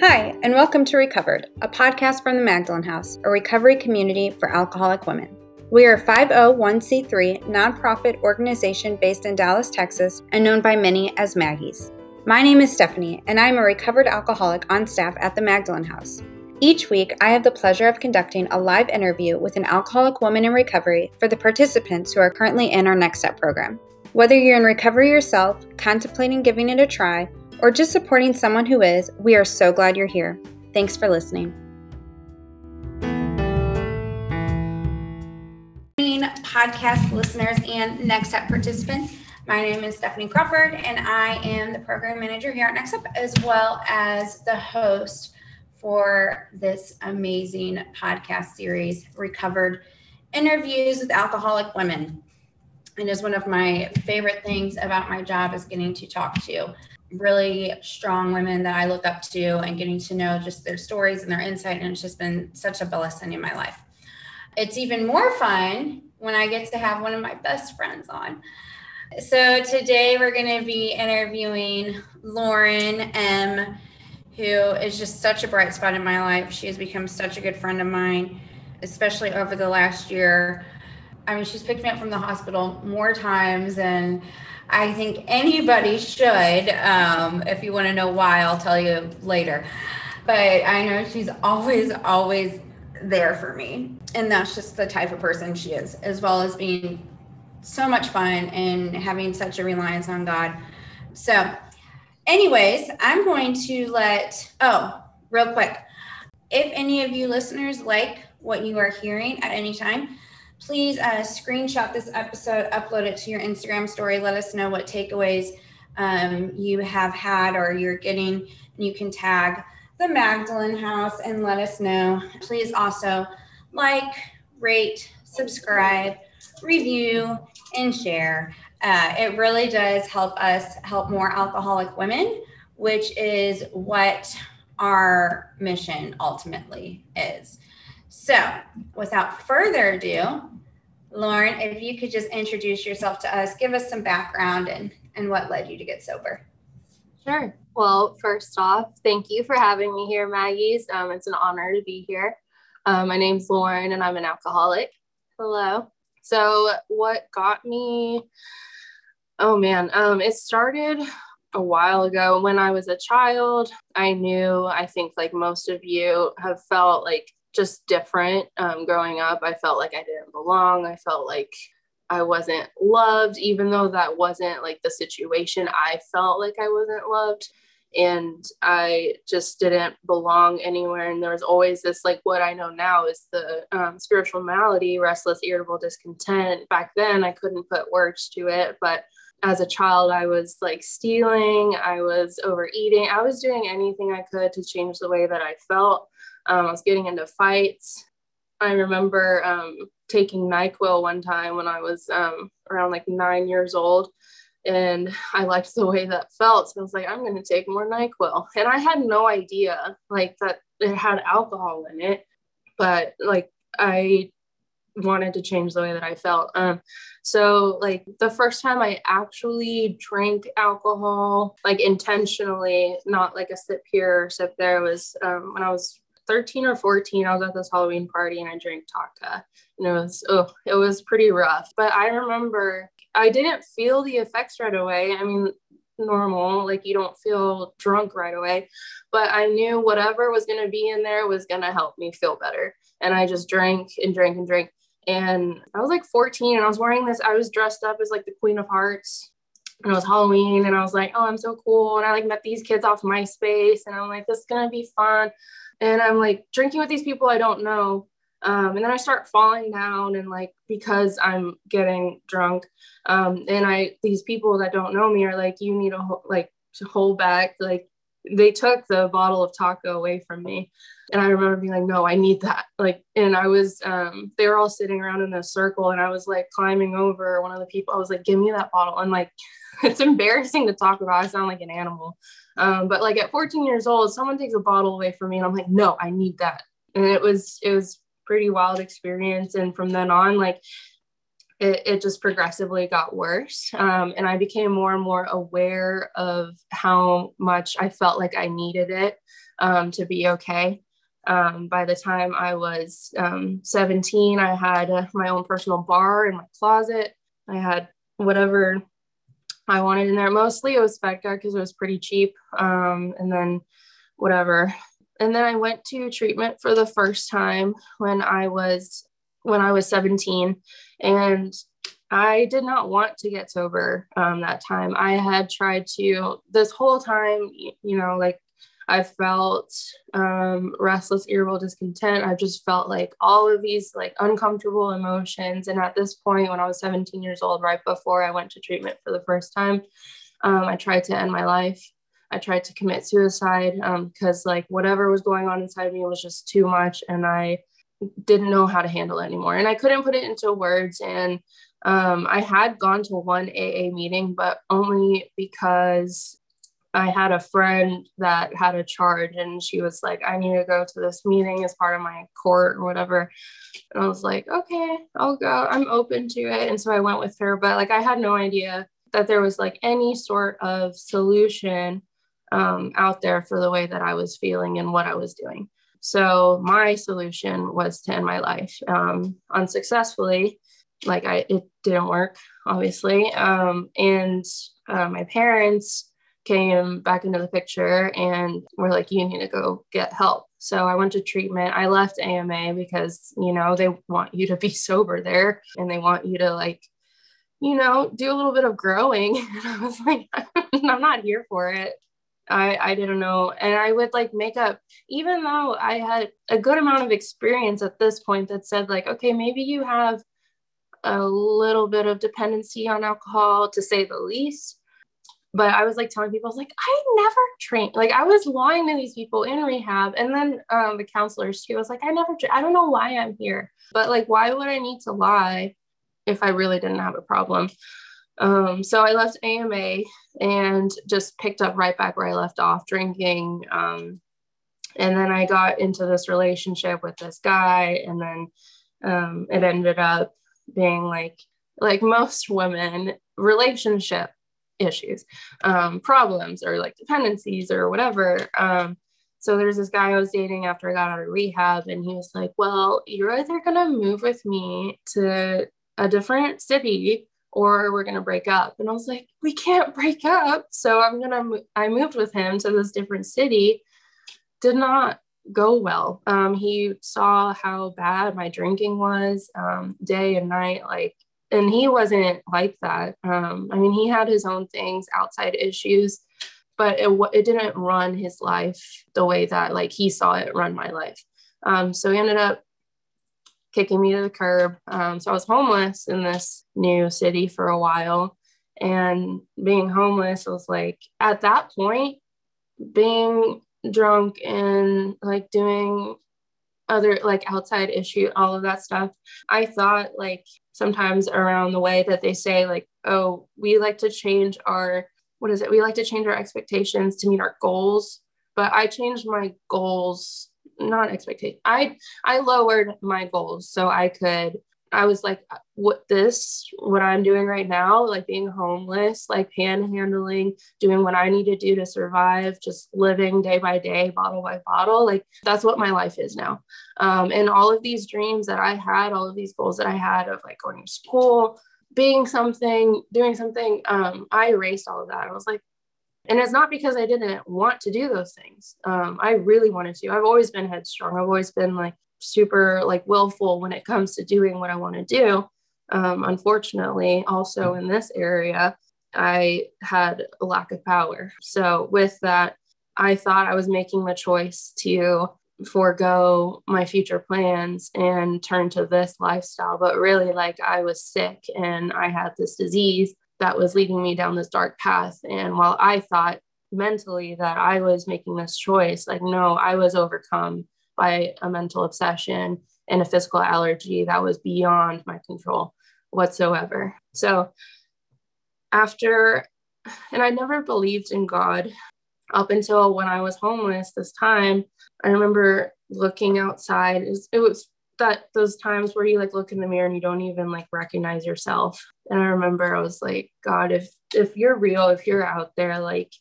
Hi, and welcome to Recovered, a podcast from the Magdalen House, a recovery community for alcoholic women. We are a 501c3 nonprofit organization based in Dallas, Texas, and known by many as Maggies. My name is Stephanie, and I am a recovered alcoholic on staff at the Magdalen House. Each week, I have the pleasure of conducting a live interview with an alcoholic woman in recovery for the participants who are currently in our Next Step program. Whether you're in recovery yourself, contemplating giving it a try, or just supporting someone who is, we are so glad you're here. Thanks for listening. Podcast listeners and Next Step participants. My name is Stephanie Crawford, and I am the program manager here at Next Step, as well as the host for this amazing podcast series, Recovered Interviews with Alcoholic Women. And It is one of my favorite things about my job is getting to talk to really strong women that I look up to and getting to know just their stories and their insight. And it's just been such a blessing in my life. It's even more fun when I get to have one of my best friends on. So today we're going to be interviewing Lauren M., who is just such a bright spot in my life. She has become such a good friend of mine, especially over the last year. I mean, she's picked me up from the hospital more times than I think anybody should. Um, if you want to know why, I'll tell you later. But I know she's always, always there for me. And that's just the type of person she is, as well as being so much fun and having such a reliance on God. So, anyways, I'm going to let, oh, real quick. If any of you listeners like what you are hearing at any time, please uh, screenshot this episode, upload it to your Instagram story. Let us know what takeaways um, you have had or you're getting. You can tag the Magdalen House and let us know. Please also like, rate, subscribe, review, and share. Uh, it really does help us help more alcoholic women, which is what our mission ultimately is. So, without further ado, Lauren, if you could just introduce yourself to us, give us some background and, and what led you to get sober. Sure. Well, first off, thank you for having me here, Maggie's. Um, it's an honor to be here. Um, my name's Lauren, and I'm an alcoholic. Hello. So, what got me? Oh man, um, it started a while ago when I was a child. I knew, I think, like most of you have felt like just different um, growing up. I felt like I didn't belong. I felt like I wasn't loved, even though that wasn't like the situation. I felt like I wasn't loved and I just didn't belong anywhere. And there was always this, like, what I know now is the um, spiritual malady, restless, irritable discontent. Back then, I couldn't put words to it, but as a child, I was like stealing, I was overeating, I was doing anything I could to change the way that I felt. Um, I was getting into fights. I remember um, taking NyQuil one time when I was um, around like nine years old. And I liked the way that felt. So I was like, I'm going to take more NyQuil. And I had no idea like that it had alcohol in it. But like, I wanted to change the way that I felt. Um, so like the first time I actually drank alcohol, like intentionally, not like a sip here or sip there, was um, when I was 13 or 14, I was at this Halloween party and I drank Taaka. And it was, oh, it was pretty rough. But I remember I didn't feel the effects right away. I mean, normal, like you don't feel drunk right away. But I knew whatever was going to be in there was going to help me feel better. And I just drank and drank and drank. And I was like 14 and I was wearing this, I was dressed up as like the Queen of Hearts and it was Halloween and I was like, oh, I'm so cool. And I like met these kids off MySpace and I'm like, this is gonna be fun and I'm like drinking with these people I don't know. Um, and then I start falling down and like because I'm getting drunk. Um, and I these people that don't know me are like, you need to like to hold back. Like they took the bottle of Taaka away from me. And I remember being like, no, I need that. Like, and I was, um, they were all sitting around in a circle and I was like climbing over one of the people. I was like, give me that bottle. And like, it's embarrassing to talk about. I sound like an animal. Um, but like at 14 years old, someone takes a bottle away from me and I'm like, no, I need that. And it was, it was pretty wild experience. And from then on, like it, it just progressively got worse. Um, and I became more and more aware of how much I felt like I needed it um, to be okay. Um, by the time I was um, 17, I had uh, my own personal bar in my closet. I had whatever I wanted in there. Mostly it was Svedka because it was pretty cheap. Um, and then whatever. And then I went to treatment for the first time when I was when I was 17. And I did not want to get sober um, that time. I had tried to, this whole time, you know, like I felt um, restless, irritable, discontent. I just felt like all of these like uncomfortable emotions. And at this point, when I was 17 years old, right before I went to treatment for the first time, um, I tried to end my life. I tried to commit suicide because um, like whatever was going on inside me was just too much, and I didn't know how to handle it anymore. And I couldn't put it into words. And um, I had gone to one AA meeting, but only because I had a friend that had a charge and she was like, I need to go to this meeting as part of my court or whatever. And I was like, okay, I'll go. I'm open to it. And so I went with her, but like I had no idea that there was like any sort of solution um, out there for the way that I was feeling and what I was doing. So my solution was to end my life um, unsuccessfully. Like I, it didn't work, obviously. Um, and uh, my parents came back into the picture and were like, you need to go get help. So I went to treatment. I left AMA because, you know, they want you to be sober there and they want you to like, you know, do a little bit of growing. And I was like, I'm not here for it. I, I didn't know. And I would like make up, even though I had a good amount of experience at this point that said, like, okay, maybe you have a little bit of dependency on alcohol to say the least. But I was like telling people, I was like, I never trained. Like I was lying to these people in rehab. And then um, the counselors too, I was like, I never, I don't know why I'm here. But like, why would I need to lie if I really didn't have a problem? Um, so I left AMA and just picked up right back where I left off drinking. Um, and then I got into this relationship with this guy, and then um, it ended up being like like most women relationship issues, um, problems, or like dependencies or whatever. Um, so there's this guy I was dating after I got out of rehab, and he was like, "Well, you're either gonna move with me to a different city." Or we're going to break up. And I was like, we can't break up. So I'm going to, I moved with him to this different city. Did not go well. Um, he saw how bad my drinking was um, day and night. Like, and he wasn't like that. Um, I mean, he had his own things, outside issues, but it, it didn't run his life the way that like he saw it run my life. Um, so he ended up kicking me to the curb. Um, so I was homeless in this new city for a while. And being homeless was like, at that point, being drunk and like doing other like outside issue, all of that stuff. I thought like sometimes around the way that they say, like, oh, we like to change our, what is it? We like to change our expectations to meet our goals. But I changed my goals not expectation. I I lowered my goals so I could I was like what this what I'm doing right now like being homeless like panhandling doing what I need to do to survive just living day by day bottle by bottle like that's what my life is now um, and all of these dreams that I had all of these goals that I had of like going to school being something doing something um, I erased all of that I was like and it's not because I didn't want to do those things. Um, I really wanted to. I've always been headstrong. I've always been like super like willful when it comes to doing what I want to do. Um, unfortunately, also in this area, I had a lack of power. So with that, I thought I was making the choice to forego my future plans and turn to this lifestyle. But really, like I was sick and I had this disease that was leading me down this dark path. And while I thought mentally that I was making this choice, like, no, I was overcome by a mental obsession and a physical allergy that was beyond my control whatsoever. So, after, and I never believed in God up until when I was homeless this time. I remember looking outside, it was, it was that those times where you like look in the mirror and you don't even like recognize yourself. And I remember I was like, God, if if you're real, if you're out there, like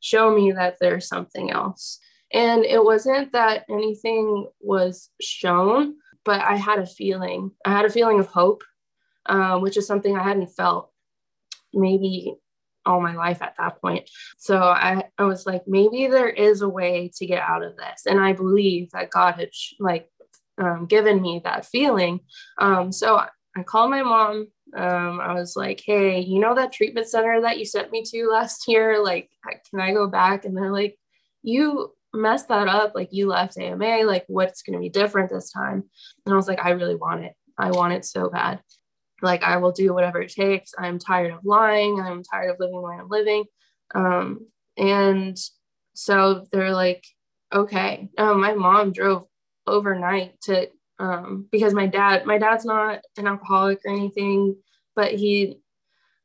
show me that there's something else. And it wasn't that anything was shown, but I had a feeling. I had a feeling of hope, um, which is something I hadn't felt maybe all my life at that point. So I, I was like, maybe there is a way to get out of this. And I believe that God had like um, given me that feeling. Um, so I called my mom. Um, I was like, hey, you know that treatment center that you sent me to last year? Like, can I go back? And they're like, you messed that up. Like, you left AMA. Like, what's going to be different this time? And I was like, I really want it. I want it so bad. Like, I will do whatever it takes. I'm tired of lying. I'm tired of living the way I'm living. Um, and so they're like, okay. Um, my mom drove overnight to um, because my dad my dad's not an alcoholic or anything but he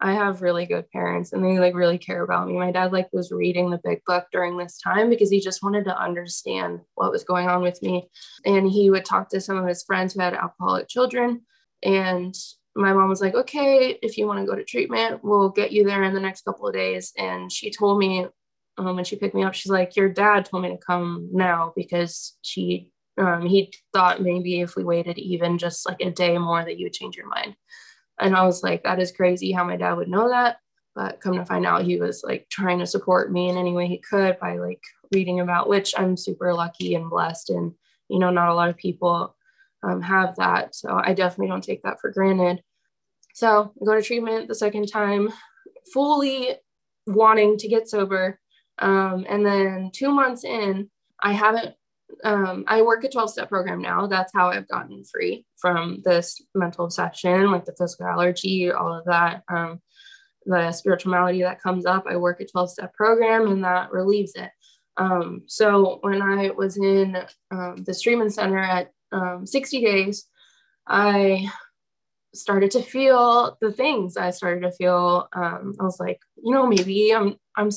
i have really good parents and they like really care about me. My dad like was reading the big book during this time because he just wanted to understand what was going on with me. And he would talk to some of his friends who had alcoholic children. And my mom was like okay if you want to go to treatment we'll get you there in the next couple of days. And she told me um, when she picked me up she's like your dad told me to come now because she um, he thought maybe if we waited even just like a day more that you would change your mind. And I was like, that is crazy how my dad would know that. But come to find out, he was like trying to support me in any way he could by like reading about, which I'm super lucky and blessed. And, you know, not a lot of people um, have that. So I definitely don't take that for granted. So I go to treatment the second time, fully wanting to get sober. Um, and then two months in, I haven't um, I work a 12 step program now. That's how I've gotten free from this mental obsession, like the physical allergy, all of that, um, the spiritual malady that comes up. I work a 12 step program and that relieves it. Um, so when I was in um, the treatment center at um, 60 days, I started to feel the things I started to feel. Um, I was like, you know, maybe I'm I'm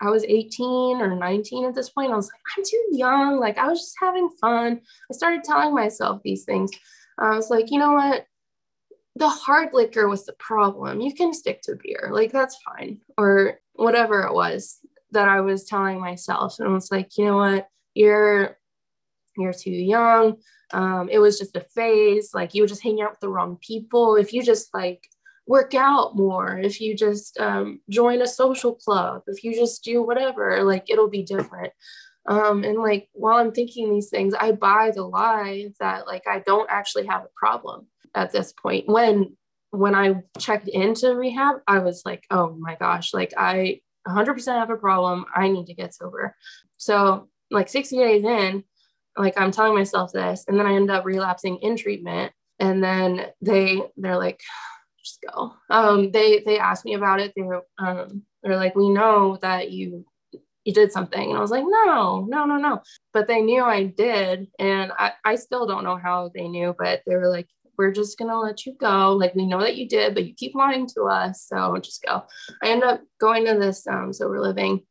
I was 18 or 19 at this point. I was like, I'm too young. Like, I was just having fun. I started telling myself these things. I was like, you know what? The hard liquor was the problem. You can stick to beer. Like, that's fine. Or whatever it was that I was telling myself. And I was like, you know what? You're you're too young. Um, it was just a phase. Like you were just hanging out with the wrong people. If you just like work out more, if you just um, join a social club, if you just do whatever, like it'll be different. Um, and like while I'm thinking these things, I buy the lie that like I don't actually have a problem at this point. When when I checked into rehab, I was like, oh my gosh, like I 100% have a problem. I need to get sober. So like 60 days in, like I'm telling myself this, and then I end up relapsing in treatment. And then they they're like, just go. Um, they they asked me about it. They were um, they're like, we know that you you did something, and I was like, no, no, no, no. But they knew I did, and I I still don't know how they knew, but they were like, we're just gonna let you go. Like we know that you did, but you keep lying to us, so just go. I end up going to this um, sober living.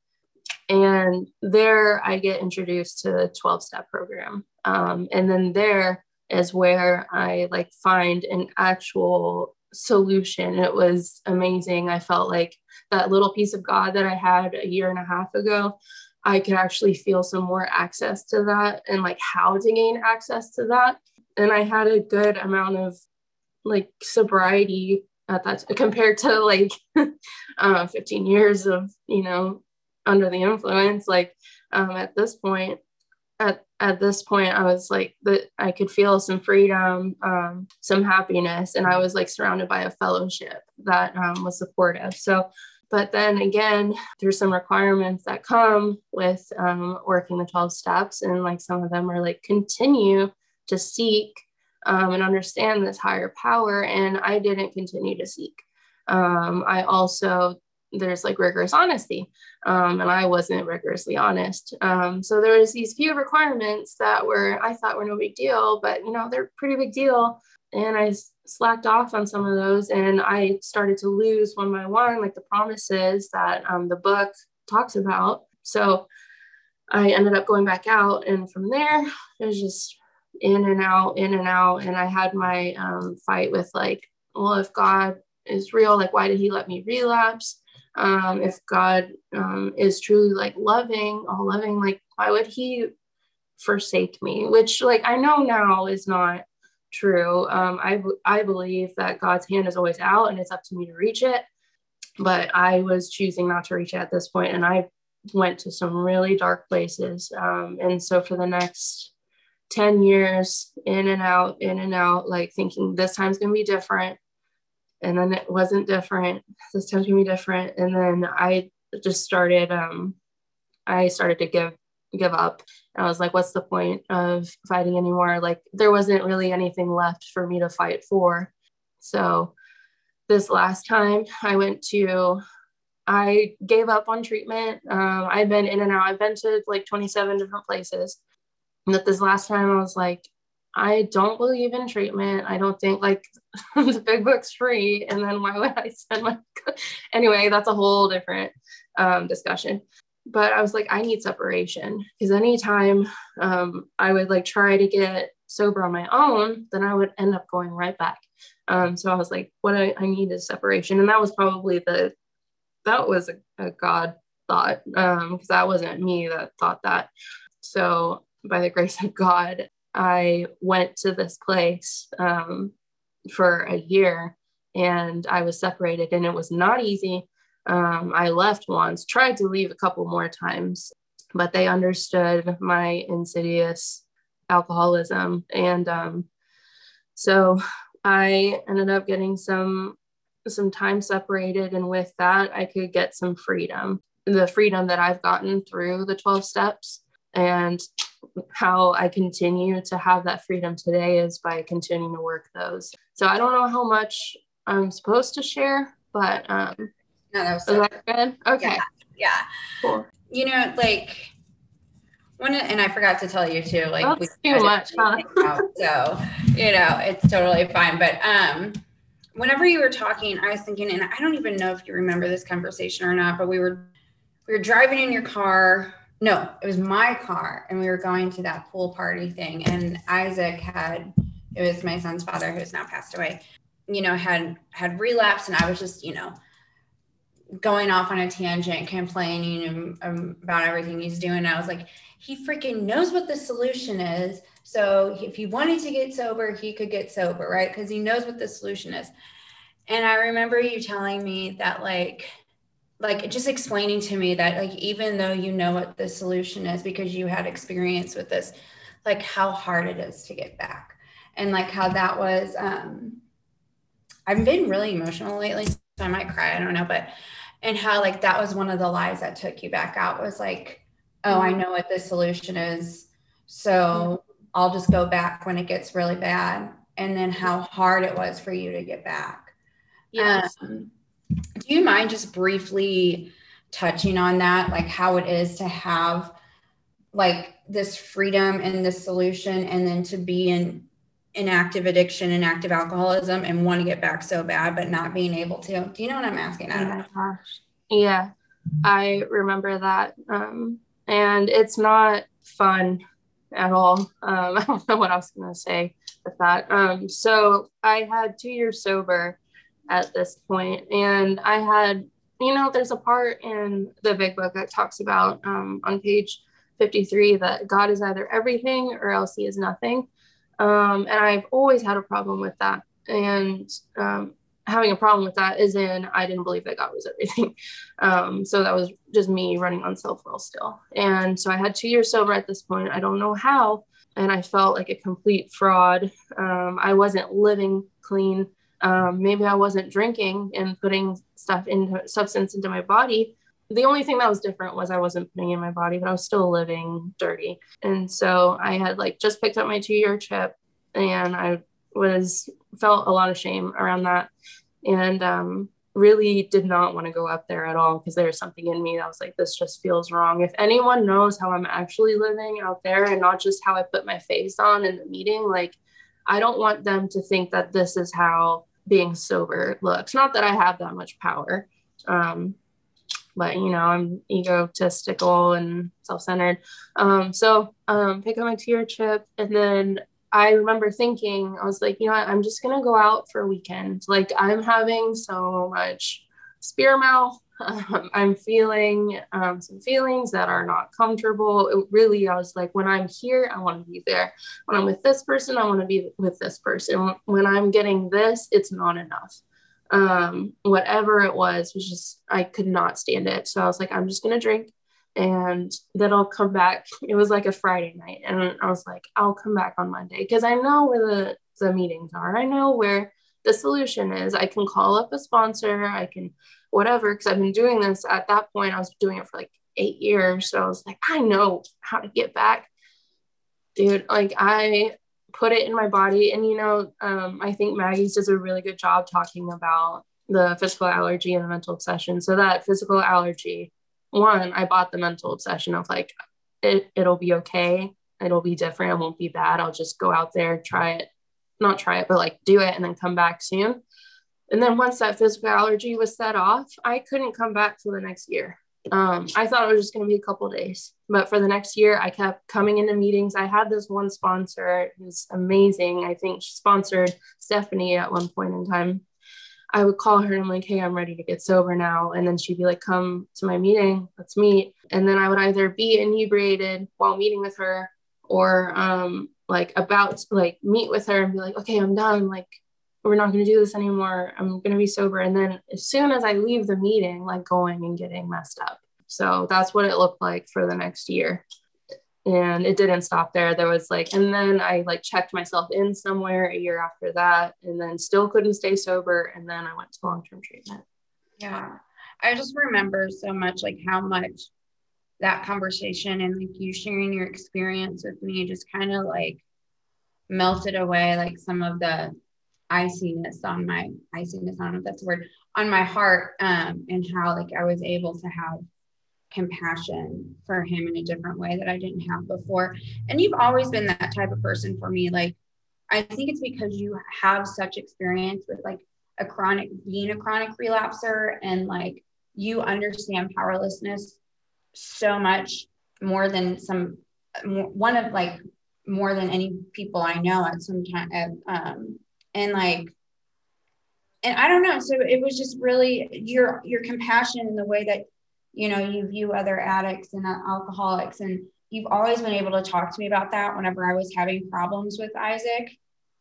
And there I get introduced to the 12 step program. Um, and then there is where I like find an actual solution. It was amazing. I felt like that little piece of God that I had a year and a half ago, I could actually feel some more access to that and like how to gain access to that. And I had a good amount of like sobriety at that compared to like uh, 15 years of, you know, under the influence. Like um, at this point, at at this point i was like that i could feel some freedom um, some happiness and i was like surrounded by a fellowship that um, was supportive. So but then again there's some requirements that come with um, working the 12 steps and like some of them are like continue to seek um, and understand this higher power and i didn't continue to seek. Um, i also there's like rigorous honesty um, and i wasn't rigorously honest um, so there was these few requirements that were i thought were no big deal but you know they're pretty big deal and i slacked off on some of those and i started to lose one by one like the promises that um, the book talks about so i ended up going back out and from there it was just in and out, in and out. And I had my um, fight with like, well, if God is real, like, why did he let me relapse? Um, if God um, is truly like loving, all loving, like, why would he forsake me? Which, like, I know now is not true. Um, I, I believe that God's hand is always out and it's up to me to reach it. But I was choosing not to reach it at this point, and I went to some really dark places. Um, and so for the next 10 years, in and out, in and out, like thinking this time's gonna be different. And then it wasn't different. This time's gonna be different. And then I just started, um, I started to give give up. And I was like, what's the point of fighting anymore? Like there wasn't really anything left for me to fight for. So this last time I went to I gave up on treatment. Um, I've been in and out. I've been to like 27 different places. And that this last time I was like, I don't believe in treatment. I don't think like the big book's free. And then why would I spend my anyway? That's a whole different um, discussion. But I was like, I need separation because anytime um, I would like try to get sober on my own, then I would end up going right back. Um, so I was like, what I, I need is separation. And that was probably the that was a, a God thought because um, that wasn't me that thought that. So by the grace of God, I went to this place um, for a year and I was separated and it was not easy. Um, I left once, tried to leave a couple more times, but they understood my insidious alcoholism. And um, so I ended up getting some some time separated and with that i could get some freedom the freedom that i've gotten through the 12 steps and how i continue to have that freedom today is by continuing to work those so i don't know how much i'm supposed to share but um no that was so that good okay yeah, yeah. cool you know like one and I forgot to tell you too, like That's we too much, huh? Out, so you know it's totally fine. But um, whenever you were talking, I was thinking, and I don't even know if you remember this conversation or not, but we were we were driving in your car. No, it was my car, and we were going to that pool party thing. And Isaac had it was my son's father who has now passed away. You know, had had relapsed, and I was just you know going off on a tangent, complaining about everything he's doing. I was like, he freaking knows what the solution is. So if he wanted to get sober, he could get sober, right? Because he knows what the solution is. And I remember you telling me that, like, like just explaining to me that, like, even though you know what the solution is because you had experience with this, like, how hard it is to get back, and like how that was. um I've been really emotional lately, so I might cry. I don't know, but and how like that was one of the lies that took you back out was like, oh, I know what the solution is, so I'll just go back when it gets really bad. And then how hard it was for you to get back. Yes. Um, do you mind just briefly touching on that, like how it is to have like this freedom and this solution, and then to be in in active addiction and active alcoholism and want to get back so bad, but not being able to? Do you know what I'm asking? Oh my gosh. Yeah, I remember that. Um, and it's not fun at all. Um, I don't know what I was going to say with that. Um, so I had two years sober at this point, and I had, you know, there's a part in the big book that talks about um, on page 53 that God is either everything or else he is nothing. Um, and I've always had a problem with that. And um, having a problem with that is in I didn't believe that God was everything. Um, so that was just me running on self will still. And so I had two years sober at this point. I don't know how. And I felt like a complete fraud. Um, I wasn't living clean. Um, maybe I wasn't drinking and putting stuff into substance into my body. The only thing that was different was I wasn't putting in my body, but I was still living dirty. And so I had like just picked up my two year chip and I was felt a lot of shame around that and um, really did not want to go up there at all because there was something in me that was like this just feels wrong if anyone knows how i'm actually living out there and not just how i put my face on in the meeting like i don't want them to think that this is how being sober looks not that i have that much power um, but you know i'm egotistical and self-centered um, so um, pick up my tear chip and then I remember thinking, I was like, you know what, I'm just gonna go out for a weekend. Like I'm having so much spear mouth. Um, I'm feeling um, some feelings that are not comfortable. It really, I was like, when I'm here, I want to be there. When I'm with this person, I want to be with this person. When I'm getting this, it's not enough. Um, whatever it was, was just, I could not stand it. So I was like, I'm just going to drink and then I'll come back. It was like a Friday night, and I was like, I'll come back on Monday because I know where the, the meetings are. I know where the solution is. I can call up a sponsor, I can whatever, because I've been doing this at that point, I was doing it for like eight years. So I was like, I know how to get back. Dude, like I put it in my body. And, you know, um, I think Maggie's does a really good job talking about the physical allergy and the mental obsession. So that physical allergy, one, I bought the mental obsession of like, it, it'll be okay. It'll be different. It won't be bad. I'll just go out there, try it, not try it, but like do it and then come back soon. And then once that physical allergy was set off, I couldn't come back for the next year. Um, I thought it was just going to be a couple days, but for the next year, I kept coming into meetings. I had this one sponsor who's amazing. I think she sponsored Stephanie at one point in time. I would call her and I'm like, hey, I'm ready to get sober now. And then she'd be like, come to my meeting, let's meet. And then I would either be inebriated while meeting with her or um, like about to like meet with her and be like, okay, I'm done. Like, we're not going to do this anymore. I'm going to be sober. And then as soon as I leave the meeting, like going and getting messed up. So that's what it looked like for the next year. And it didn't stop there. There was like, and then I like checked myself in somewhere a year after that, and then still couldn't stay sober. And then I went to long term treatment. Yeah. I just remember so much like how much that conversation and like you sharing your experience with me just kind of like melted away like some of the iciness on my iciness, I don't know if that's a word, on my heart, um, and how like I was able to have compassion for him in a different way that I didn't have before. And you've always been that type of person for me. Like I think it's because you have such experience with like a chronic being a chronic relapser and like you understand powerlessness so much more than some one of like more than any people I know at some time um, and like and i don't know so it was just really your your compassion in the way that you know you view other addicts and alcoholics and you've always been able to talk to me about that whenever i was having problems with isaac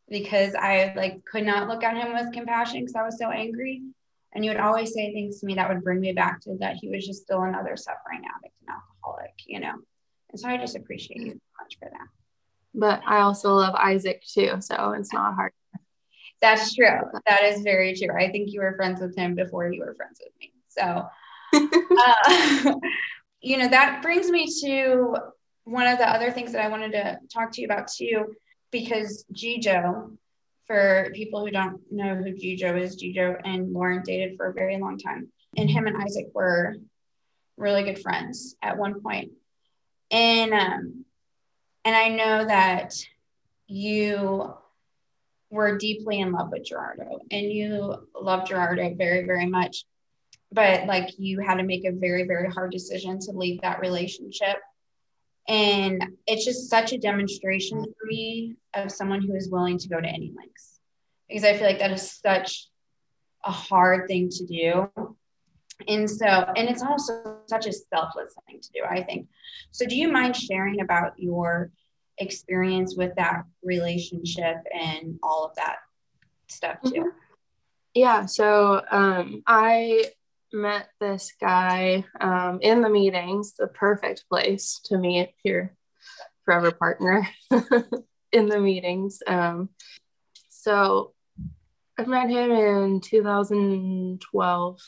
because i like could not look at him with compassion because i was so angry and you would always say things to me that would bring me back to that he was just still another suffering addict and alcoholic you know and so i just appreciate you so much for that but i also love isaac too so it's not hard that's true. That is very true. I think you were friends with him before you were friends with me. So, uh, you know, that brings me to one of the other things that I wanted to talk to you about too, because Gijo, for people who don't know who Gijo is, Gijo and Lauren dated for a very long time, and him and Isaac were really good friends at one point. And um, and I know that you were deeply in love with Gerardo and you loved Gerardo very, very much. But like you had to make a very, very hard decision to leave that relationship. And it's just such a demonstration for me of someone who is willing to go to any lengths because I feel like that is such a hard thing to do. And so, and it's also such a selfless thing to do, I think. So, do you mind sharing about your experience with that relationship and all of that stuff too. Mm-hmm. Yeah, so um, I met this guy um, in the meetings, the perfect place to meet your forever partner in the meetings. Um, so I met him in 2012,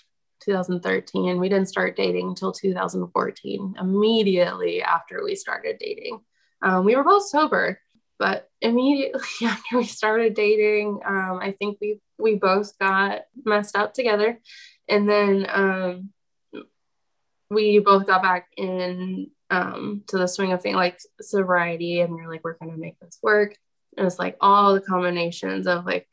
2013. We didn't start dating until 2014, immediately after we started dating. Um, we were both sober, but immediately after we started dating, um, I think we we both got messed up together, and then um, we both got back in um, to the swing of thing like sobriety, and we are like, we're gonna make this work. It was like all the combinations of like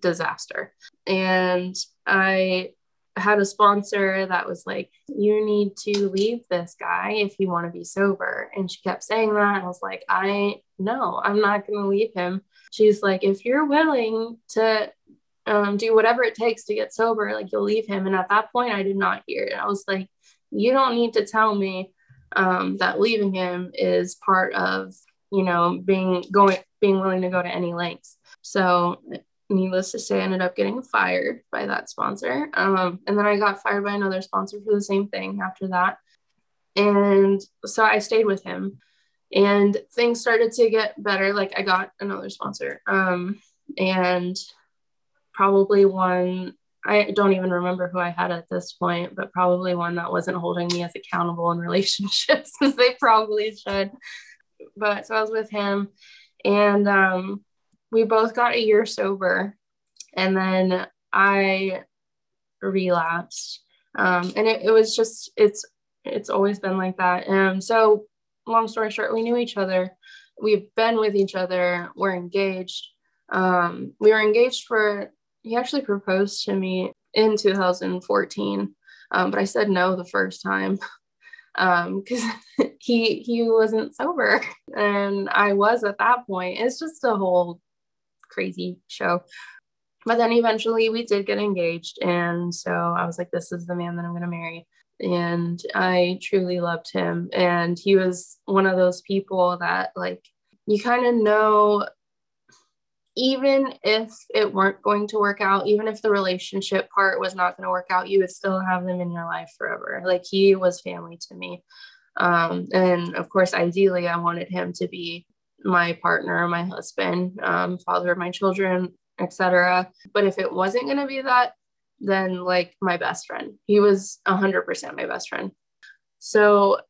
disaster, and I had a sponsor that was like, You need to leave this guy if you want to be sober. And she kept saying that. And I was like, I no, I'm not to leave him. She's like, If you're willing to um, do whatever it takes to get sober, like you'll leave him. And at that point, I did not hear it. I was like, You don't need to tell me um, that leaving him is part of, you know, being going, being willing to go to any lengths. So needless to say, I ended up getting fired by that sponsor. Um, and then I got fired by another sponsor for the same thing after that. And so I stayed with him and things started to get better. Like I got another sponsor. Um, and probably one, I don't even remember who I had at this point, but probably one that wasn't holding me as accountable in relationships as they probably should. But so I was with him and um, we both got a year sober and then i relapsed. Um, and it, it was just it's it's always been like that. And so long story short we knew each other. We've been with each other. We're engaged. Um, we were engaged for he actually proposed to me in 2014 um, but i said no the first time because um, he he wasn't sober and i was at that point it's just a whole crazy show. But then eventually we did get engaged. And so I was like, this is the man that I'm going to marry. And I truly loved him. And he was one of those people that, like, you kind of know, even if it weren't going to work out, even if the relationship part was not going to work out, you would still have them in your life forever. Like, he was family to me. Um, and of course, ideally, I wanted him to be my partner, my husband, um, father of my children, etc. But if it wasn't going to be that, then like my best friend, he was 100% my best friend. So,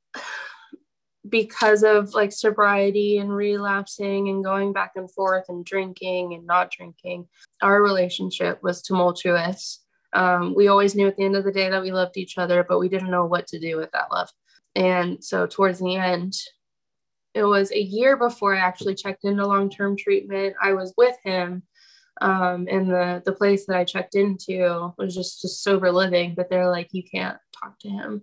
because of like sobriety and relapsing and going back and forth and drinking and not drinking, our relationship was tumultuous. Um, we always knew at the end of the day that we loved each other, but we didn't know what to do with that love. And so, towards the end, it was a year before I actually checked into long term treatment. I was with him. Um, and the the place that I checked into was just just sober living, but they're like, you can't talk to him.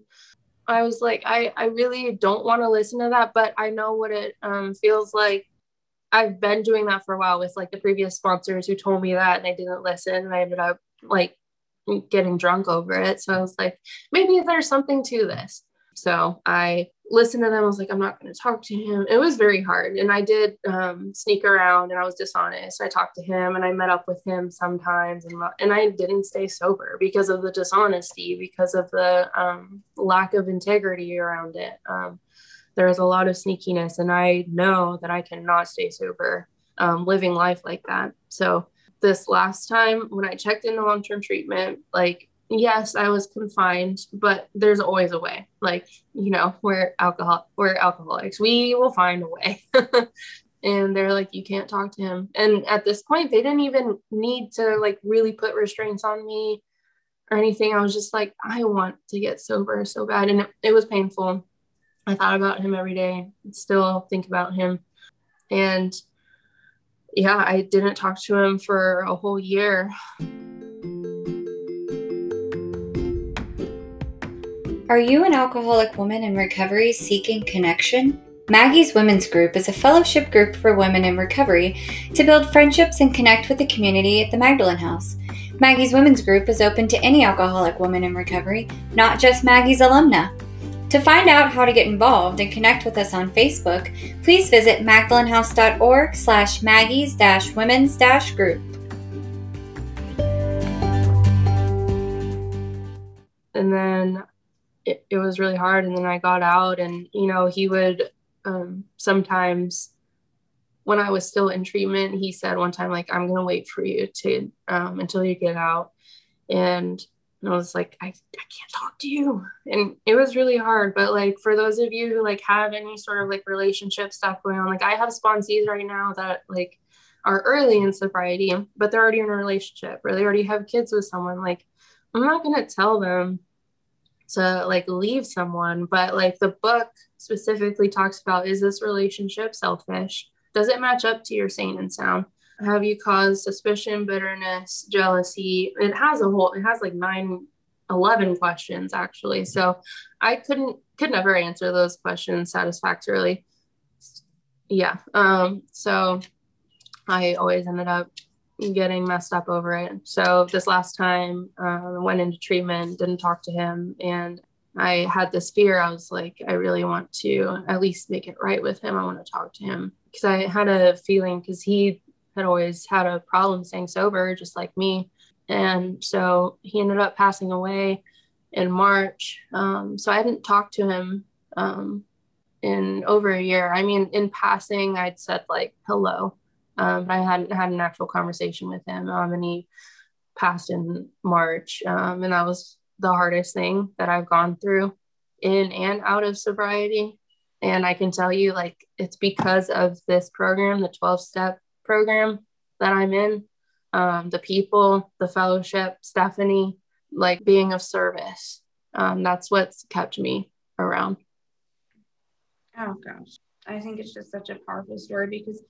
I was like, I I really don't want to listen to that, but I know what it um, feels like. I've been doing that for a while with like the previous sponsors who told me that, and I didn't listen, and I ended up like getting drunk over it. So I was like, maybe there's something to this. So I listened to them. I was like, I'm not going to talk to him. It was very hard. And I did um, sneak around and I was dishonest. I talked to him and I met up with him sometimes. And, and I didn't stay sober because of the dishonesty, because of the um, lack of integrity around it. Um, there was a lot of sneakiness. And I know that I cannot stay sober um, living life like that. So this last time when I checked into long term treatment, like yes, I was confined, but there's always a way. Like, you know, we're alcohol, we're alcoholics. We will find a way. and they're like, you can't talk to him. And at this point, they didn't even need to like really put restraints on me or anything. I was just like, I want to get sober so bad. And it, it was painful. I thought about him every day, still think about him. And yeah, I didn't talk to him for a whole year. Are you an alcoholic woman in recovery seeking connection? Maggie's Women's Group is a fellowship group for women in recovery to build friendships and connect with the community at the Magdalen House. Maggie's Women's Group is open to any alcoholic woman in recovery, not just Maggie's alumna. To find out how to get involved and connect with us on Facebook, please visit magdalenhouse.org slash maggies-women's-group. And then it, it was really hard. And then I got out, and you know, he would um, sometimes when I was still in treatment, he said one time, like, I'm gonna wait for you to um, until you get out. And I was like, I, I can't talk to you. And it was really hard. But like for those of you who like have any sort of like relationship stuff going on, like I have sponsees right now that like are early in sobriety, but they're already in a relationship or they already have kids with someone. Like I'm not gonna tell them to like leave someone but like the book specifically talks about is this relationship selfish does it match up to your sane and sound have you caused suspicion bitterness jealousy it has a whole it has like nine 11 questions actually. So I couldn't could never answer those questions satisfactorily. Yeah. Um, so I always ended up getting messed up over it. So this last time uh, went into treatment, didn't talk to him, and I had this fear. I was like, I really want to at least make it right with him. I want to talk to him because I had a feeling because he had always had a problem staying sober, just like me. And so he ended up passing away in March. Um, so I didn't talk to him um, in over a year. I mean, in passing, I'd said like hello, um, but I hadn't had an actual conversation with him. Um, and he passed in March. Um, and that was the hardest thing that I've gone through in and out of sobriety. And I can tell you, like, it's because of this program, the 12 step program that I'm in, um, the people, the fellowship, Stephanie, like being of service. Um, that's what's kept me around. Oh, gosh. I think it's just such a powerful story because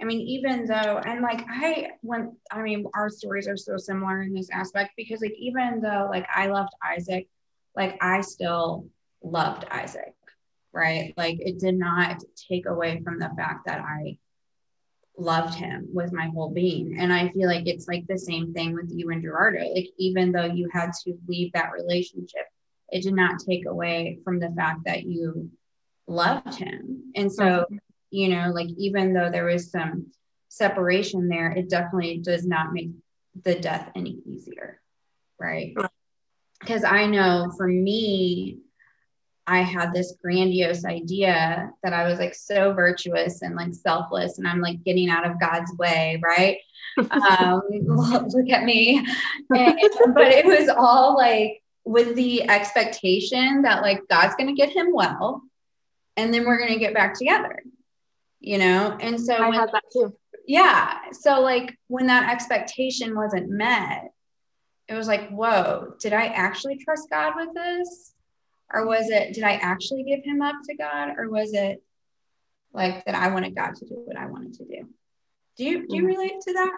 I mean, even though, and like I went, I mean, our stories are so similar in this aspect because, like, even though like I loved Isaac, like I still loved Isaac, right? Like, it did not take away from the fact that I loved him with my whole being. And I feel like it's like the same thing with you and Gerardo. Like, even though you had to leave that relationship, it did not take away from the fact that you loved him. And so, mm-hmm. You know, like even though there was some separation there, it definitely does not make the death any easier. Right. Because I know for me, I had this grandiose idea that I was like so virtuous and like selfless, and I'm like getting out of God's way, right? um, look at me. And, but it was all like with the expectation that like God's going to get him well, and then we're going to get back together you know? And so i when, had that too. Yeah. So like when that expectation wasn't met it was like whoa did i actually trust god with this? Or was it did i actually give him up to god? Or was it like that i wanted god to do what i wanted to do? Do you do you mm. relate to that?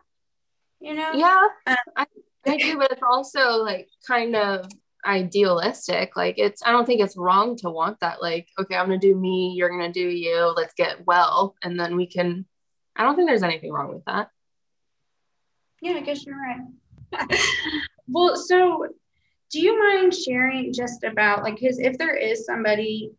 You know? Yeah. Um, I, I do but it's also like kind of idealistic like it's i don't think it's wrong to want that like okay i'm gonna do me you're gonna do you let's get well and then we can i don't think there's anything wrong with that. Yeah i guess you're right. Well so do you mind sharing just about like because if there is somebody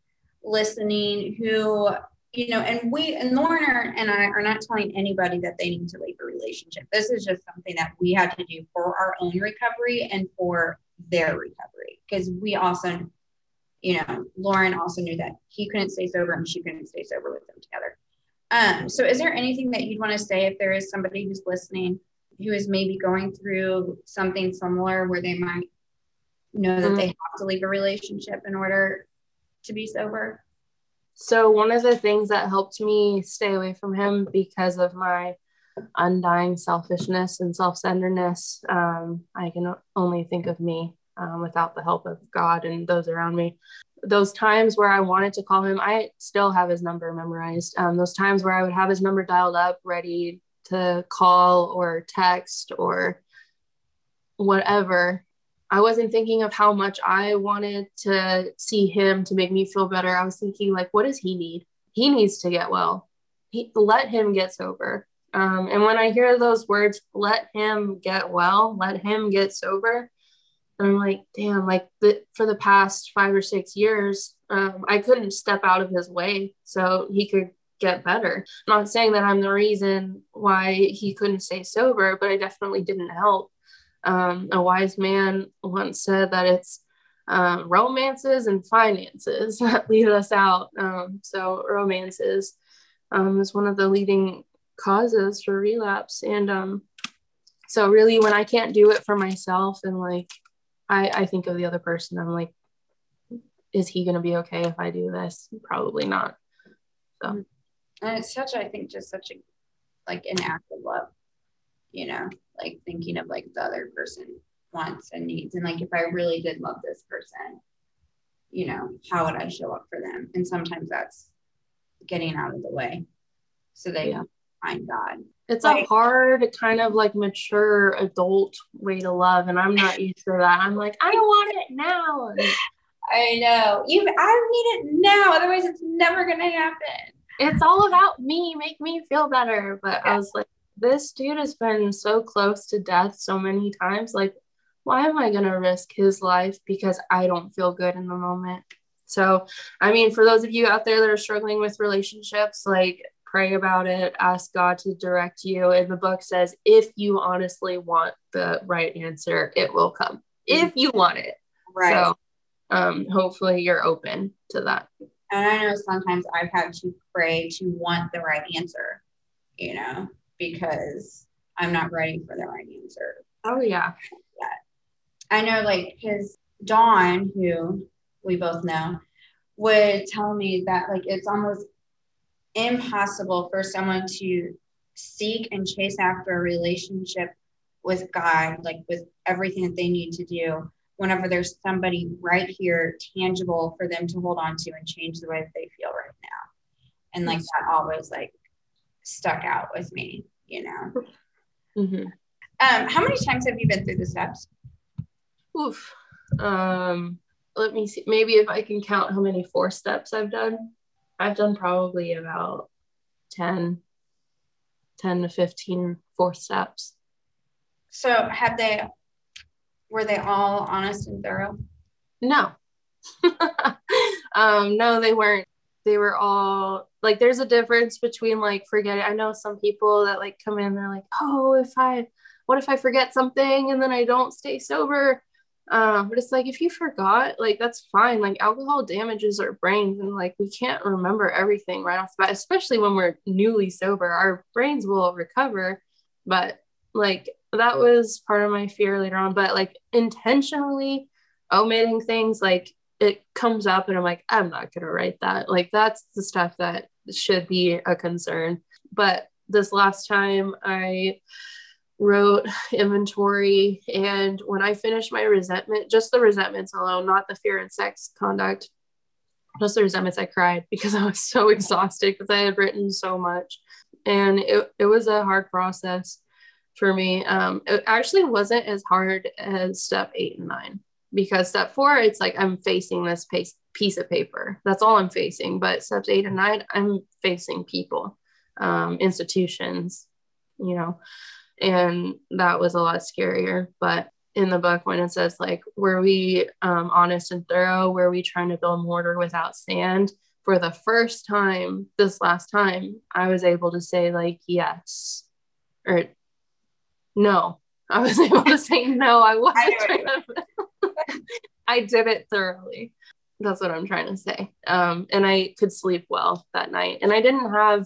listening who you know and we and lauren and i are not telling anybody that they need to leave a relationship. This is just something that we had to do for our own recovery and for their recovery. Because we also you know lauren also knew that he couldn't stay sober and she couldn't stay sober with them together. Um, so is there anything that you'd want to say if there is somebody who's listening who is maybe going through something similar where they might know that they have to leave a relationship in order to be sober? So one of the things that helped me stay away from him because of my undying selfishness and self-centeredness um, i can only think of me um, without the help of god and those around me. Those times where i wanted to call him i still have his number memorized. Um, those times where i would have his number dialed up ready to call or text or whatever i wasn't thinking of how much i wanted to see him to make me feel better. I was thinking like what does he need? He needs to get well. He, let him get sober um, and when I hear those words, let him get well, let him get sober, I'm like, damn, like the, for the past five or six years, um, I couldn't step out of his way so he could get better. Not saying that I'm the reason why he couldn't stay sober, but I definitely didn't help. Um, a wise man once said that it's um, romances and finances that lead us out. Um, so romances um, is one of the leading causes for relapse. And um so really when i can't do it for myself and like i i think of the other person i'm like is he going to be okay if i do this? Probably not. So. And it's such i think just such a like an act of love you know like thinking of like the other person wants and needs. And like if i really did love this person you know how would i show up for them? And sometimes that's getting out of the way so they yeah find God. It's Like- a hard kind of like mature adult way to love, and I'm not used to that. I'm like, I want it now. I know. You I need it now, otherwise it's never gonna happen. it's all about me, make me feel better. But I was like, this dude has been so close to death so many times. Like, why am I gonna risk his life because I don't feel good in the moment? So, I mean, for those of you out there that are struggling with relationships, like pray about it, ask God to direct you. And the book says, if you honestly want the right answer, it will come. If you want it. So um hopefully you're open to that. And I know sometimes I've had to pray to want the right answer, you know, because I'm not ready for the right answer. Oh yeah. I know, like, because Dawn, who we both know, would tell me that, like, it's almost impossible for someone to seek and chase after a relationship with God, like, with everything that they need to do, whenever there's somebody right here, tangible for them to hold on to and change the way that they feel right now. And, like, that always, like, stuck out with me, you know. Mhm. Um, how many times have you been through the steps? Oof. Um, let me see. Maybe if I can count how many four steps I've done. I've done probably about 10, 10 to 15 four steps. So have they were they all honest and thorough? No. um, no, they weren't. They were all like there's a difference between like forgetting. I know some people that like come in, they're like, oh, if I what if I forget something and then I don't stay sober? Um, but it's like if you forgot, like that's fine. Like alcohol damages our brains and like we can't remember everything right off the bat, especially when we're newly sober. Our brains will recover, but like that was part of my fear later on. But like intentionally omitting things, like it comes up and I'm like, I'm not gonna write that. Like that's the stuff that should be a concern. But this last time I wrote inventory and when i finished my resentment just the resentments alone not the fear and sex conduct just the resentments i cried because i was so exhausted because i had written so much. And it, it was a hard process for me. Um, it actually wasn't as hard as step eight and nine because step four it's like i'm facing this piece, piece of paper. That's all i'm facing. But steps eight and nine i'm facing people um, institutions you know and that was a lot scarier. But in the book when it says like were we um, honest and thorough? Were we trying to build mortar without sand? For the first time this last time i was able to say like yes. Or no. I was able to say no i wasn't I trying to i did it thoroughly. That's what i'm trying to say. Um, and i could sleep well that night. And i didn't have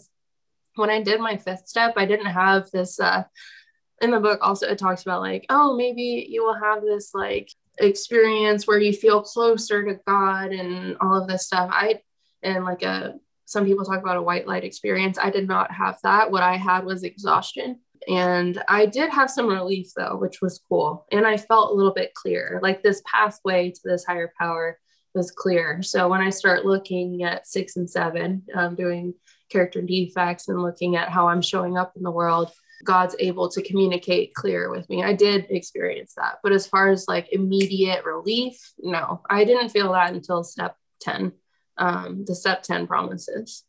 when i did my fifth step i didn't have this uh, in the book also it talks about like oh maybe you will have this like experience where you feel closer to god and all of this stuff. I and like a some people talk about a white light experience. I did not have that. What i had was exhaustion. And i did have some relief though which was cool. And i felt a little bit clear like this pathway to this higher power was clear. So when i start looking at six and seven um, doing character defects and looking at how i'm showing up in the world God's able to communicate clear with me. I did experience that. But as far as like immediate relief, no, I didn't feel that until step 10, um, the step 10 promises.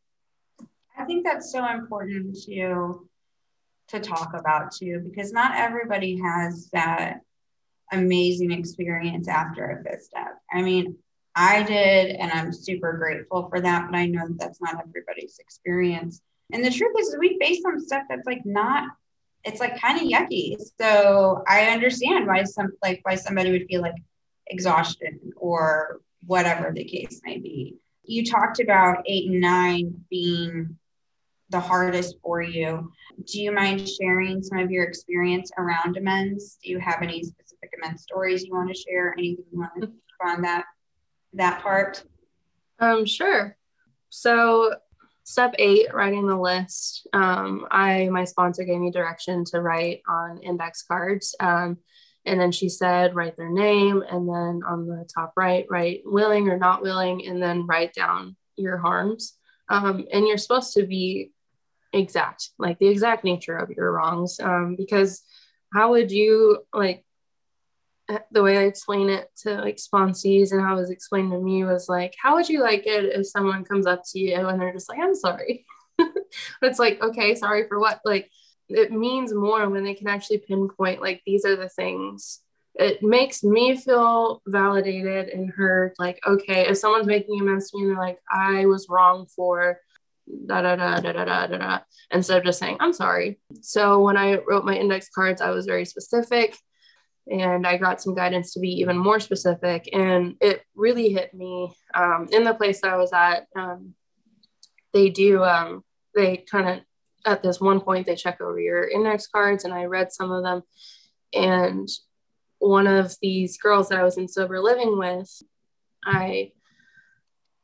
I think that's so important to to talk about too, because not everybody has that amazing experience after a fifth step. I mean, I did, and I'm super grateful for that, but I know that that's not everybody's experience. And the truth is, we face some stuff that's like not, it's like kind of yucky. So I understand why some like why somebody would feel like exhaustion or whatever the case may be. You talked about eight and nine being the hardest for you. Do you mind sharing some of your experience around amends? Do you have any specific amends stories you want to share? Anything you want to on that that part? Um, sure. So step eight, writing the list. Um, I my sponsor gave me direction to write on index cards. Um, and then she said, write their name, and then on the top right, write willing or not willing, and then write down your harms. Um, and you're supposed to be exact, like the exact nature of your wrongs. Um, because how would you like the way I explain it to like sponsees and how it was explained to me was like, how would you like it if someone comes up to you and they're just like, I'm sorry? but it's like, okay, sorry for what? Like, it means more when they can actually pinpoint, like, these are the things. It makes me feel validated and heard. Like, okay, if someone's making amends to me and they're like, I was wrong for da da da da da da da, da instead of just saying, I'm sorry. So when I wrote my index cards, I was very specific and I got some guidance to be even more specific. And it really hit me um, in the place that I was at. Um, they do, um, they kind of, at this one point, they check over your index cards, and I read some of them. And one of these girls that I was in sober living with, I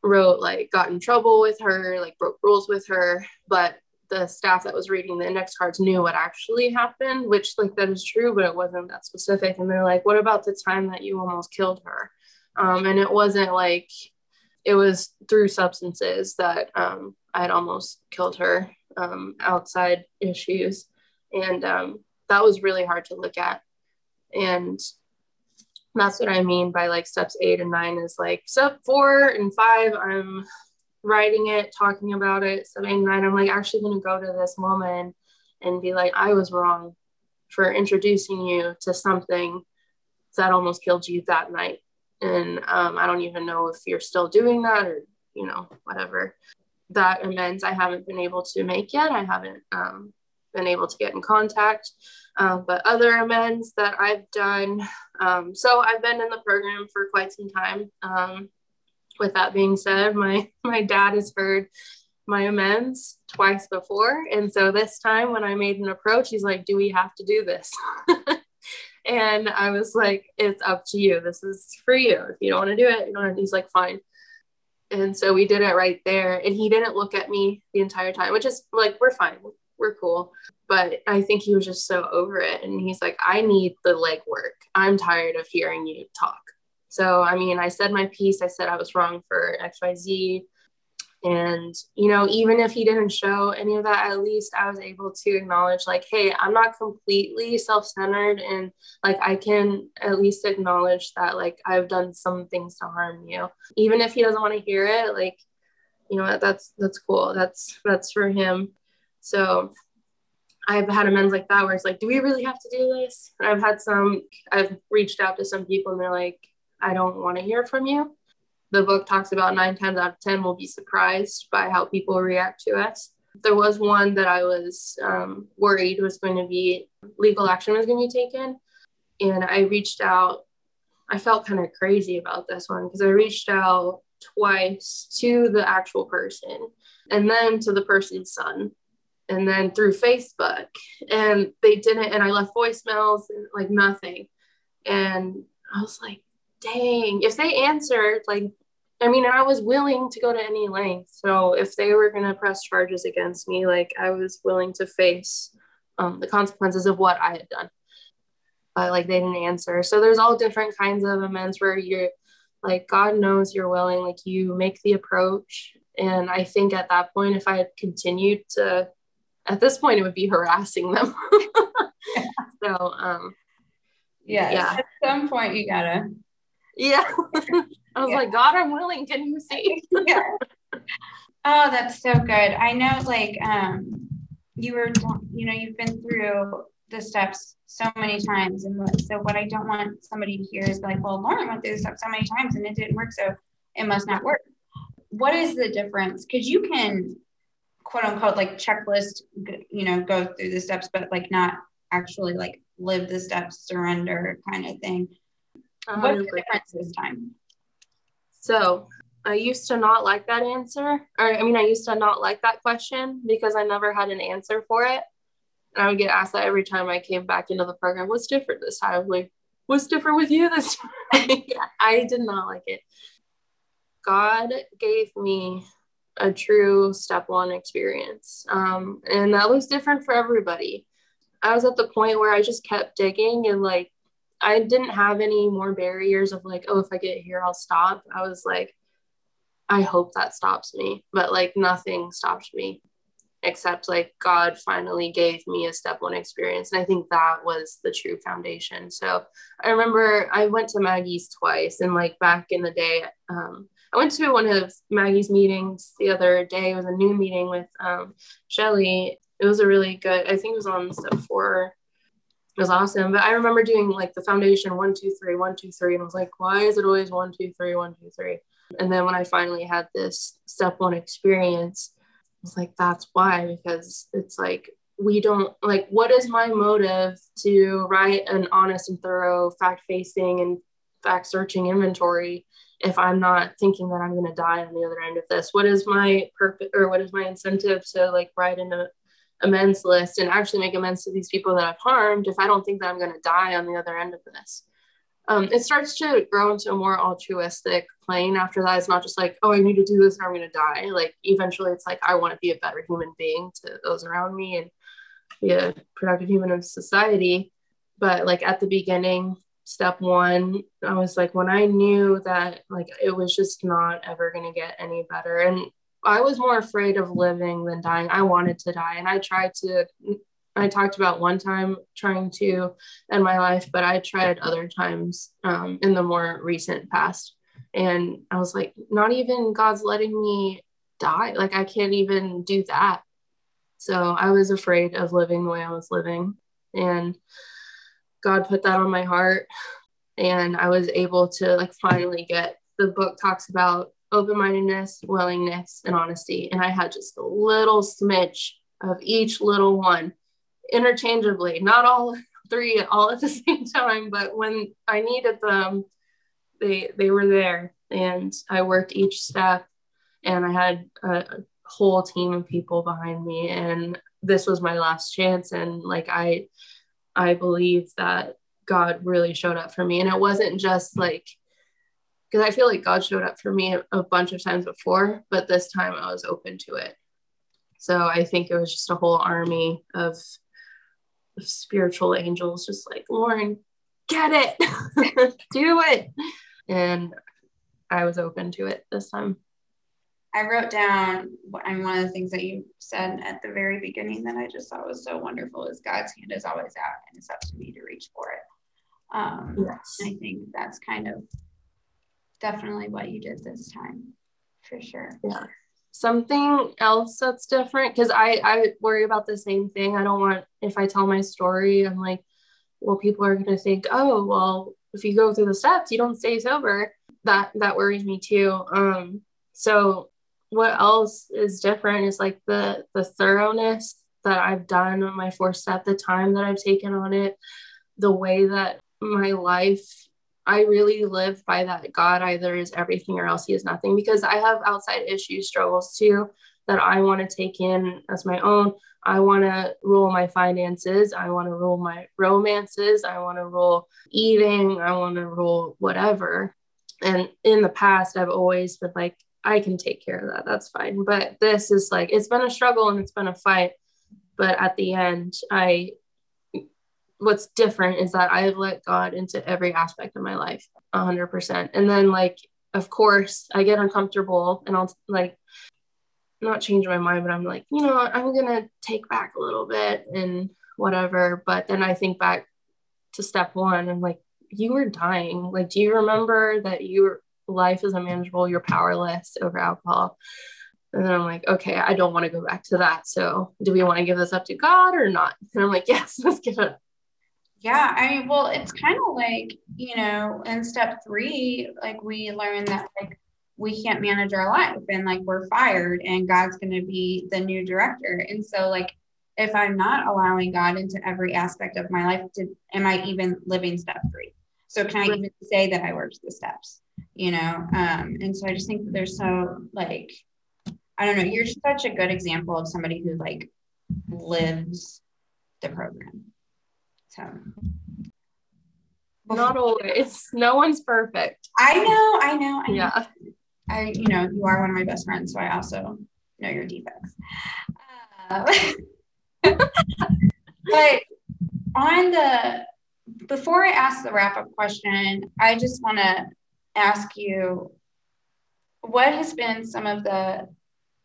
wrote like got in trouble with her, like broke rules with her, but the staff that was reading the index cards knew what actually happened, which like that is true, but it wasn't that specific. And they're like, what about the time that you almost killed her? Um, and it wasn't like it was through substances that um, I had almost killed her um, outside issues. And um, that was really hard to look at. And that's what I mean by like steps eight and nine is like step four and five, I'm writing it, talking about it, seven, nine, I'm like actually going to go to this woman and be like, I was wrong for introducing you to something that almost killed you that night. And um, I don't even know if you're still doing that or, you know, whatever. That amends I haven't been able to make yet. I haven't um, been able to get in contact. Uh, but other amends that I've done. Um, so I've been in the program for quite some time. With that being said, my my dad has heard my amends twice before, and so this time when I made an approach, he's like, "Do we have to do this?" and I was like, "It's up to you. This is for you. If you don't want to do it, you don't." He's like, "Fine." And so we did it right there, and he didn't look at me the entire time, which is like, we're fine, we're cool. But I think he was just so over it, and he's like, "I need the legwork. I'm tired of hearing you talk." So, I mean, I said my piece. I said I was wrong for XYZ. And, you know, even if he didn't show any of that, at least I was able to acknowledge, like, hey, I'm not completely self centered. And, like, I can at least acknowledge that, like, I've done some things to harm you. Even if he doesn't want to hear it, like, you know, that's, that's cool. That's, that's for him. So, I've had amends like that where it's like, do we really have to do this? And I've had some, I've reached out to some people and they're like, I don't want to hear from you. The book talks about nine times out of 10 we'll be surprised by how people react to us. There was one that I was um, worried was going to be legal action was going to be taken. And I reached out. I felt kind of crazy about this one because I reached out twice to the actual person and then to the person's son and then through Facebook. And they didn't, and I left voicemails and like nothing. And I was like, dang, if they answered, like, I mean, I was willing to go to any length. So if they were going to press charges against me, like, I was willing to face um, the consequences of what I had done. But like, they didn't answer. So there's all different kinds of amends where you're like, God knows you're willing, like, you make the approach. And I think at that point, if I had continued to, at this point, it would be harassing them. so, um, yeah, yeah. At some point, you gotta yeah. I was yeah. like, God, I'm willing. Can you see? yeah. Oh, that's so good. I know, like, um, you were, you know, you've been through the steps so many times. And so, what I don't want somebody to hear is like, well, Lauren went through the steps so many times and it didn't work. So, it must not work. What is the difference? Because you can, quote unquote, like, checklist, you know, go through the steps, but like, not actually like live the steps, surrender kind of thing. What's the difference this time? So I used to not like that answer. Or I mean, I used to not like that question because I never had an answer for it. And I would get asked that every time I came back into the program. What's different this time? Like, what's different with you this time? I did not like it. God gave me a true step one experience. Um, and that was different for everybody. I was at the point where I just kept digging and like I didn't have any more barriers of like, oh, if I get here, I'll stop. I was like, I hope that stops me, but like nothing stopped me. except like God finally gave me a step one experience. And I think that was the true foundation. So I remember I went to Maggie's twice, and like back in the day, um, I went to one of Maggie's meetings the other day. It was a new meeting with um, Shelly. It was a really good, I think it was on step four. It was awesome. But I remember doing like the foundation one, two, three, one, two, three. And I was like, why is it always one, two, three, one, two, three? And then when I finally had this step one experience, I was like, that's why, because it's like, we don't like, what is my motive to write an honest and thorough fact facing and fact searching inventory if I'm not thinking that I'm going to die on the other end of this? What is my purpose or what is my incentive to like write an a, amends list and actually make amends to these people that I've harmed if I don't think that I'm going to die on the other end of this? Um, it starts to grow into a more altruistic plane after that. It's not just like, oh, I need to do this or I'm going to die. Like, eventually, it's like, I want to be a better human being to those around me and be a productive human in society. But, like, at the beginning, step one i was like when i knew that like it was just not ever going to get any better and i was more afraid of living than dying. I wanted to die. And i tried to i talked about one time trying to end my life but i tried other times um, in the more recent past. And i was like not even god's letting me die. Like i can't even do that. So i was afraid of living the way i was living. And God put that on my heart. And I was able to like finally get the book talks about open-mindedness, willingness, and honesty. And I had just a little smidge of each little one interchangeably, not all three all at the same time, but when I needed them, they they were there. And I worked each step and I had a whole team of people behind me and this was my last chance and like I I believe that God really showed up for me. And it wasn't just like, because I feel like God showed up for me a, bunch of times before, but this time I was open to it. So I think it was just a whole army of, of spiritual angels, just like, Lauren, get it, do it. And I was open to it this time. I wrote down, and one of the things that you said at the very beginning that I just thought was so wonderful is God's hand is always out and it's up to me to reach for it. Um, yes. I think that's kind of definitely what you did this time, for sure. Yeah. Something else that's different because I I worry about the same thing. I don't want if I tell my story, I'm like, well, people are gonna think, oh, well, if you go through the steps, you don't stay sober. That that worries me too. Um, so what else is different is like the the thoroughness that I've done on my fourth step, the time that I've taken on it, the way that my life I really live by that God either is everything or else he is nothing because I have outside issues, struggles too that I want to take in as my own. I want to rule my finances. I want to rule my romances. I want to rule eating. I want to rule whatever. And in the past, I've always been like, I can take care of that. That's fine. But this is like, it's been a struggle and it's been a fight. But at the end, I, what's different is that I have let God into every aspect of my life 100%. And then, like, of course, I get uncomfortable and I'll like not change my mind, but I'm like, you know, I'm going to take back a little bit and whatever. But then I think back to step one and like, you were dying. Like, do you remember that you were life is unmanageable, you're powerless over alcohol. And then I'm like, okay, I don't want to go back to that. So do we want to give this up to God or not? And I'm like, yes, let's give it. Yeah, I mean, well, it's kind of like, you know, in step three, like we learn that like we can't manage our life and like we're fired and God's going to be the new director. And so like if I'm not allowing God into every aspect of my life, to, am I even living step three? So can I even say that I worked the steps? you know um, and so i just think that there's so like i don't know you're such a good example of somebody who like lives the program so not always no one's perfect. I know i know, I know. yeah i you know you are one of my best friends so i also know your defects. Uh, but on the before i ask the wrap up question i just want to ask you what has been some of the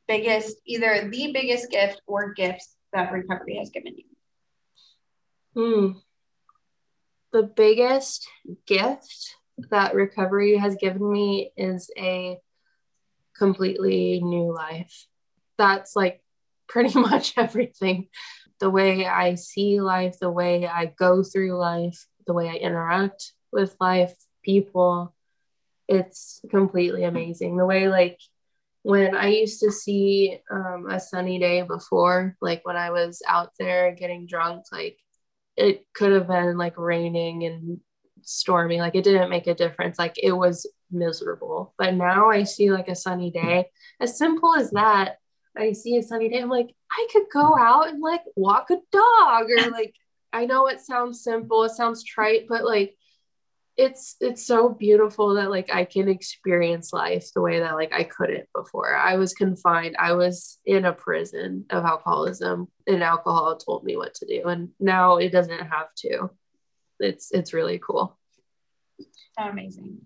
biggest, either the biggest gift or gifts that recovery has given you? Hmm. The biggest gift that recovery has given me is a completely new life. That's like pretty much everything. The way I see life, the way I go through life, the way I interact with life, people, it's completely amazing. The way, like, when I used to see um, a sunny day before, like when I was out there getting drunk, like it could have been like raining and stormy. Like it didn't make a difference. Like it was miserable. But now I see like a sunny day, as simple as that. I see a sunny day. I'm like, I could go out and like walk a dog or like, I know it sounds simple, it sounds trite, but like it's it's so beautiful that like I can experience life the way that like I couldn't before. I was confined. I was in a prison of alcoholism and alcohol told me what to do and now it doesn't have to. It's it's really cool. Amazing.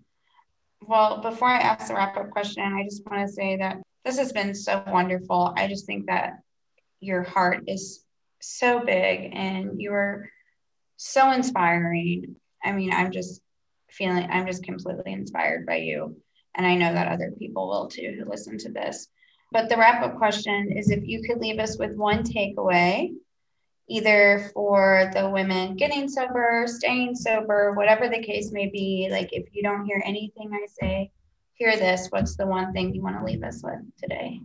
Well, before I ask the wrap up question, I just want to say that this has been so wonderful. I just think that your heart is so big and you're so inspiring. I mean, I'm just feeling I'm just completely inspired by you. And I know that other people will too who listen to this. But the wrap up question is if you could leave us with one takeaway, either for the women getting sober, staying sober, whatever the case may be, like if you don't hear anything I say, hear this. What's the one thing you want to leave us with today?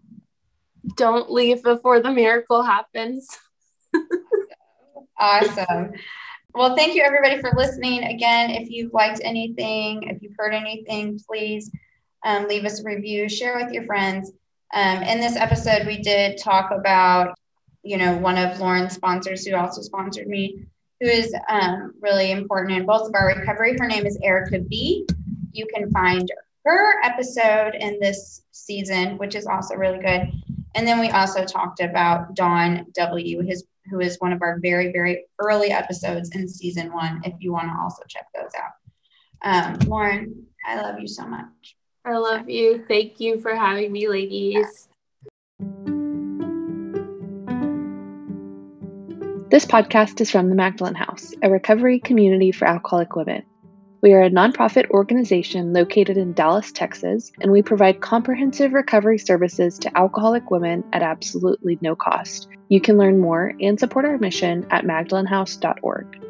Don't leave before the miracle happens. awesome. Well, thank you everybody for listening. Again, if you've liked anything, if you've heard anything, please um, leave us a review, share with your friends. Um, in this episode, we did talk about, you know, one of Lauren's sponsors who also sponsored me, who is um, really important in both of our recovery. Her name is Erica B. You can find her episode in this season, which is also really good. And then we also talked about Don W. His who is one of our very, very early episodes in season one, if you want to also check those out. Um, Lauren, I love you so much. I love you. Thank you for having me, ladies. This podcast is from the Magdalen House, a recovery community for alcoholic women. We are a nonprofit organization located in Dallas, Texas, and we provide comprehensive recovery services to alcoholic women at absolutely no cost. You can learn more and support our mission at magdalenhouse.org.